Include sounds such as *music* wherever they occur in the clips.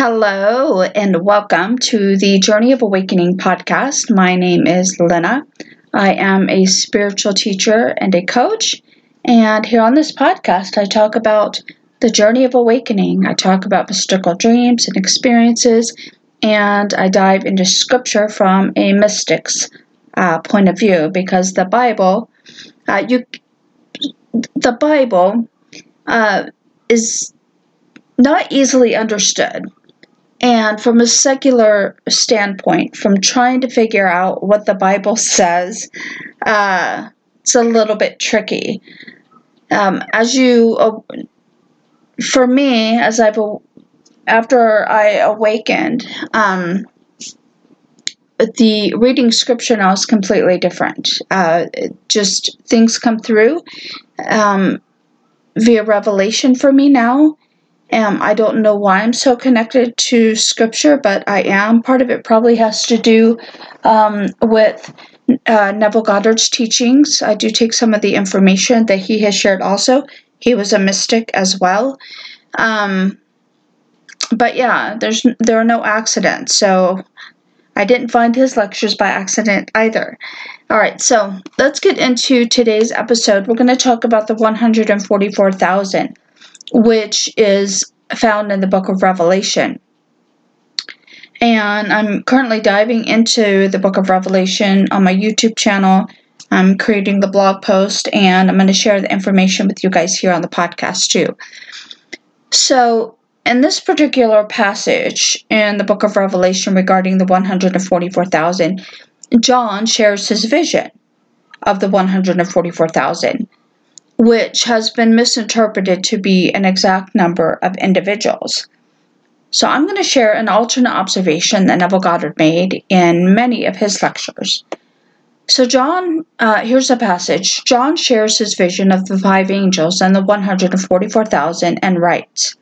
Hello, and welcome to the Journey of Awakening podcast. My name is Lynna. I am a spiritual teacher and a coach. And here on this podcast, I talk about the journey of awakening. I talk about mystical dreams and experiences, and I dive into scripture from a mystic's uh, point of view because the Bible, uh, you, the Bible, uh, is not easily understood. And from a secular standpoint, from trying to figure out what the Bible says, uh, it's a little bit tricky. Um, as you, uh, for me, as I've, after I awakened, um, the reading scripture now is completely different. Uh, just things come through um, via revelation for me now um, I don't know why I'm so connected to scripture, but I am. Part of it probably has to do um, with uh, Neville Goddard's teachings. I do take some of the information that he has shared also. He was a mystic as well. Um, but yeah, there's there are no accidents. So I didn't find his lectures by accident either. All right, so let's get into today's episode. We're going to talk about the 144,000 which is found in the book of Revelation. And I'm currently diving into the book of Revelation on my YouTube channel. I'm creating the blog post and I'm going to share the information with you guys here on the podcast too. So, in this particular passage in the book of Revelation regarding the 144,000, John shares his vision of the 144,000 which has been misinterpreted to be an exact number of individuals. So I'm going to share an alternate observation that Neville Goddard made in many of his lectures. So, John, uh, here's a passage. John shares his vision of the five angels and the 144,000 and writes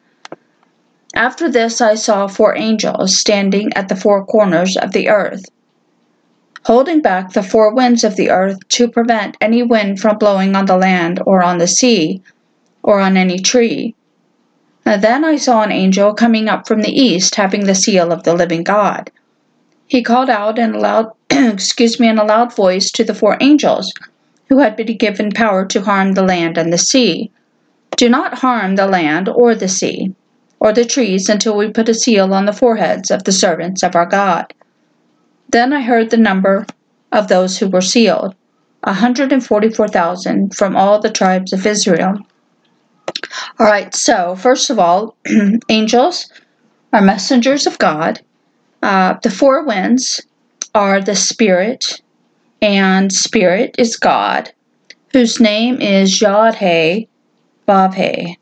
After this, I saw four angels standing at the four corners of the earth holding back the four winds of the earth to prevent any wind from blowing on the land or on the sea or on any tree. And then I saw an angel coming up from the east having the seal of the living God. He called out in a loud *clears throat* excuse me in a loud voice to the four angels who had been given power to harm the land and the sea. Do not harm the land or the sea or the trees until we put a seal on the foreheads of the servants of our God. Then I heard the number of those who were sealed, a 144,000 from all the tribes of Israel. All right, so first of all, *clears throat* angels are messengers of God. Uh, the four winds are the Spirit, and Spirit is God, whose name is Yod He Vav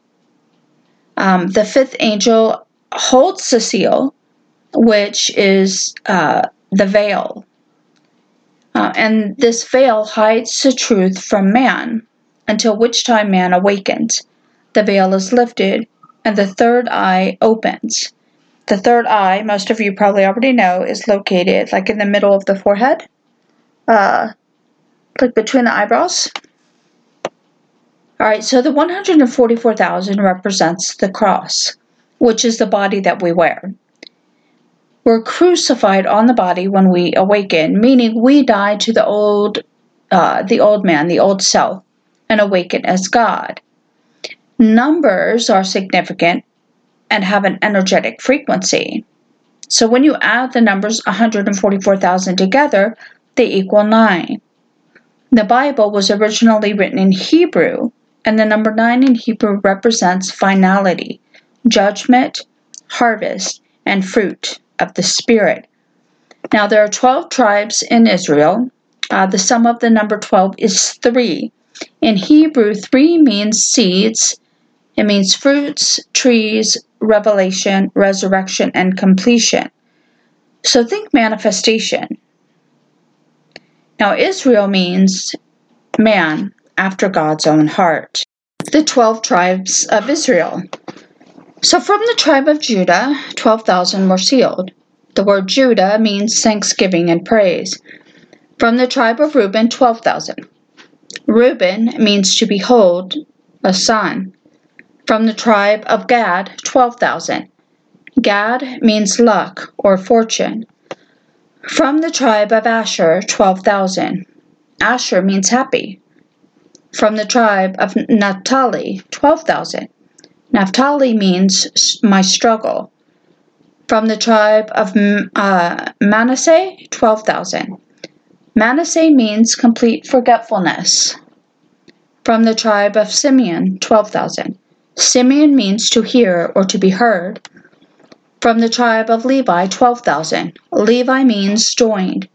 Um, the fifth angel holds the seal, which is uh, the veil. Uh, and this veil hides the truth from man until which time man awakens. The veil is lifted and the third eye opens. The third eye, most of you probably already know, is located like in the middle of the forehead, uh, like between the eyebrows. All right, so the 144,000 represents the cross, which is the body that we wear. We're crucified on the body when we awaken, meaning we die to the old, uh, the old man, the old self, and awaken as God. Numbers are significant and have an energetic frequency. So when you add the numbers 144,000 together, they equal 9. The Bible was originally written in Hebrew, and the number 9 in Hebrew represents finality, judgment, harvest, and fruit of the Spirit. Now, there are 12 tribes in Israel. Uh, the sum of the number 12 is 3. In Hebrew, 3 means seeds, it means fruits, trees, revelation, resurrection, and completion. So think manifestation. Now, Israel means man after God's own heart. The 12 tribes of Israel. So from the tribe of Judah, 12,000 were sealed. The word Judah means thanksgiving and praise. From the tribe of Reuben, 12,000. Reuben means to behold a son. From the tribe of Gad, 12,000. Gad means luck or fortune. From the tribe of Asher, 12,000. Asher means happy. From the tribe of Naphtali, 12,000. Naphtali means my struggle. From the tribe of uh, Manasseh, 12,000. Manasseh means complete forgetfulness. From the tribe of Simeon, 12,000. Simeon means to hear or to be heard. From the tribe of Levi, 12,000. Levi means joined.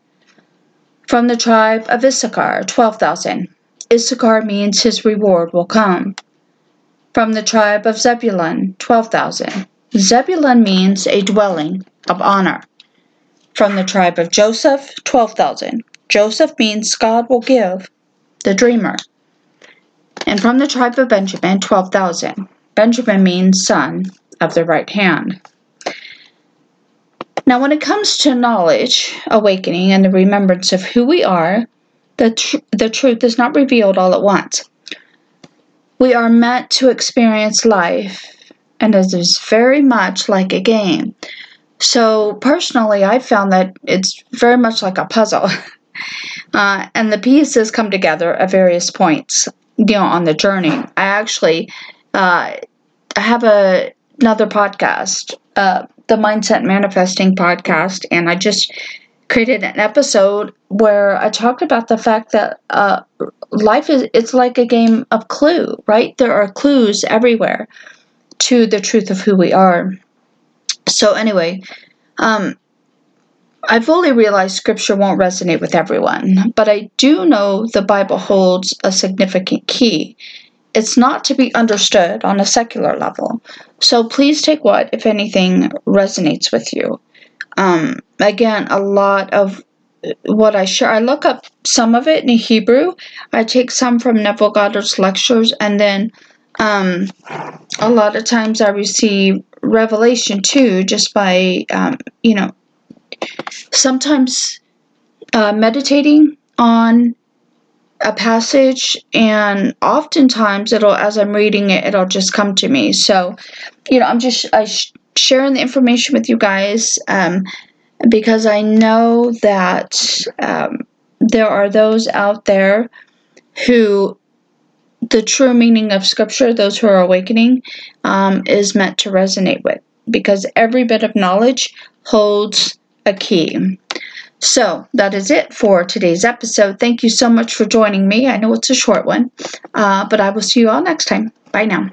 From the tribe of Issachar, 12,000. Issachar means his reward will come. From the tribe of Zebulun, 12,000. Zebulun means a dwelling of honor. From the tribe of Joseph, 12,000. Joseph means God will give, the dreamer. And from the tribe of Benjamin, 12,000. Benjamin means son of the right hand. Now, when it comes to knowledge, awakening, and the remembrance of who we are, the, tr- the truth is not revealed all at once. We are meant to experience life, and it is very much like a game. So, personally, I found that it's very much like a puzzle. *laughs* uh, and the pieces come together at various points, you know, on the journey. I actually uh, have a, another podcast, uh, the Mindset Manifesting podcast, and I just created an episode where I talked about the fact that uh, life is it's like a game of clue, right? There are clues everywhere to the truth of who we are. So anyway, um, I fully realize Scripture won't resonate with everyone, but I do know the Bible holds a significant key. It's not to be understood on a secular level. So please take what, if anything, resonates with you. Um, again, a lot of what I share, I look up some of it in Hebrew. I take some from Neville Goddard's lectures, and then um, a lot of times I receive revelation too, just by um, you know, sometimes uh, meditating on a passage, and oftentimes it'll, as I'm reading it, it'll just come to me. So, you know, I'm just I sh- sharing the information with you guys um, because I know that um, there are those out there who the true meaning of Scripture, those who are awakening, um, is meant to resonate with because every bit of knowledge holds a key. So that is it for today's episode. Thank you so much for joining me. I know it's a short one, uh, but I will see you all next time. Bye now.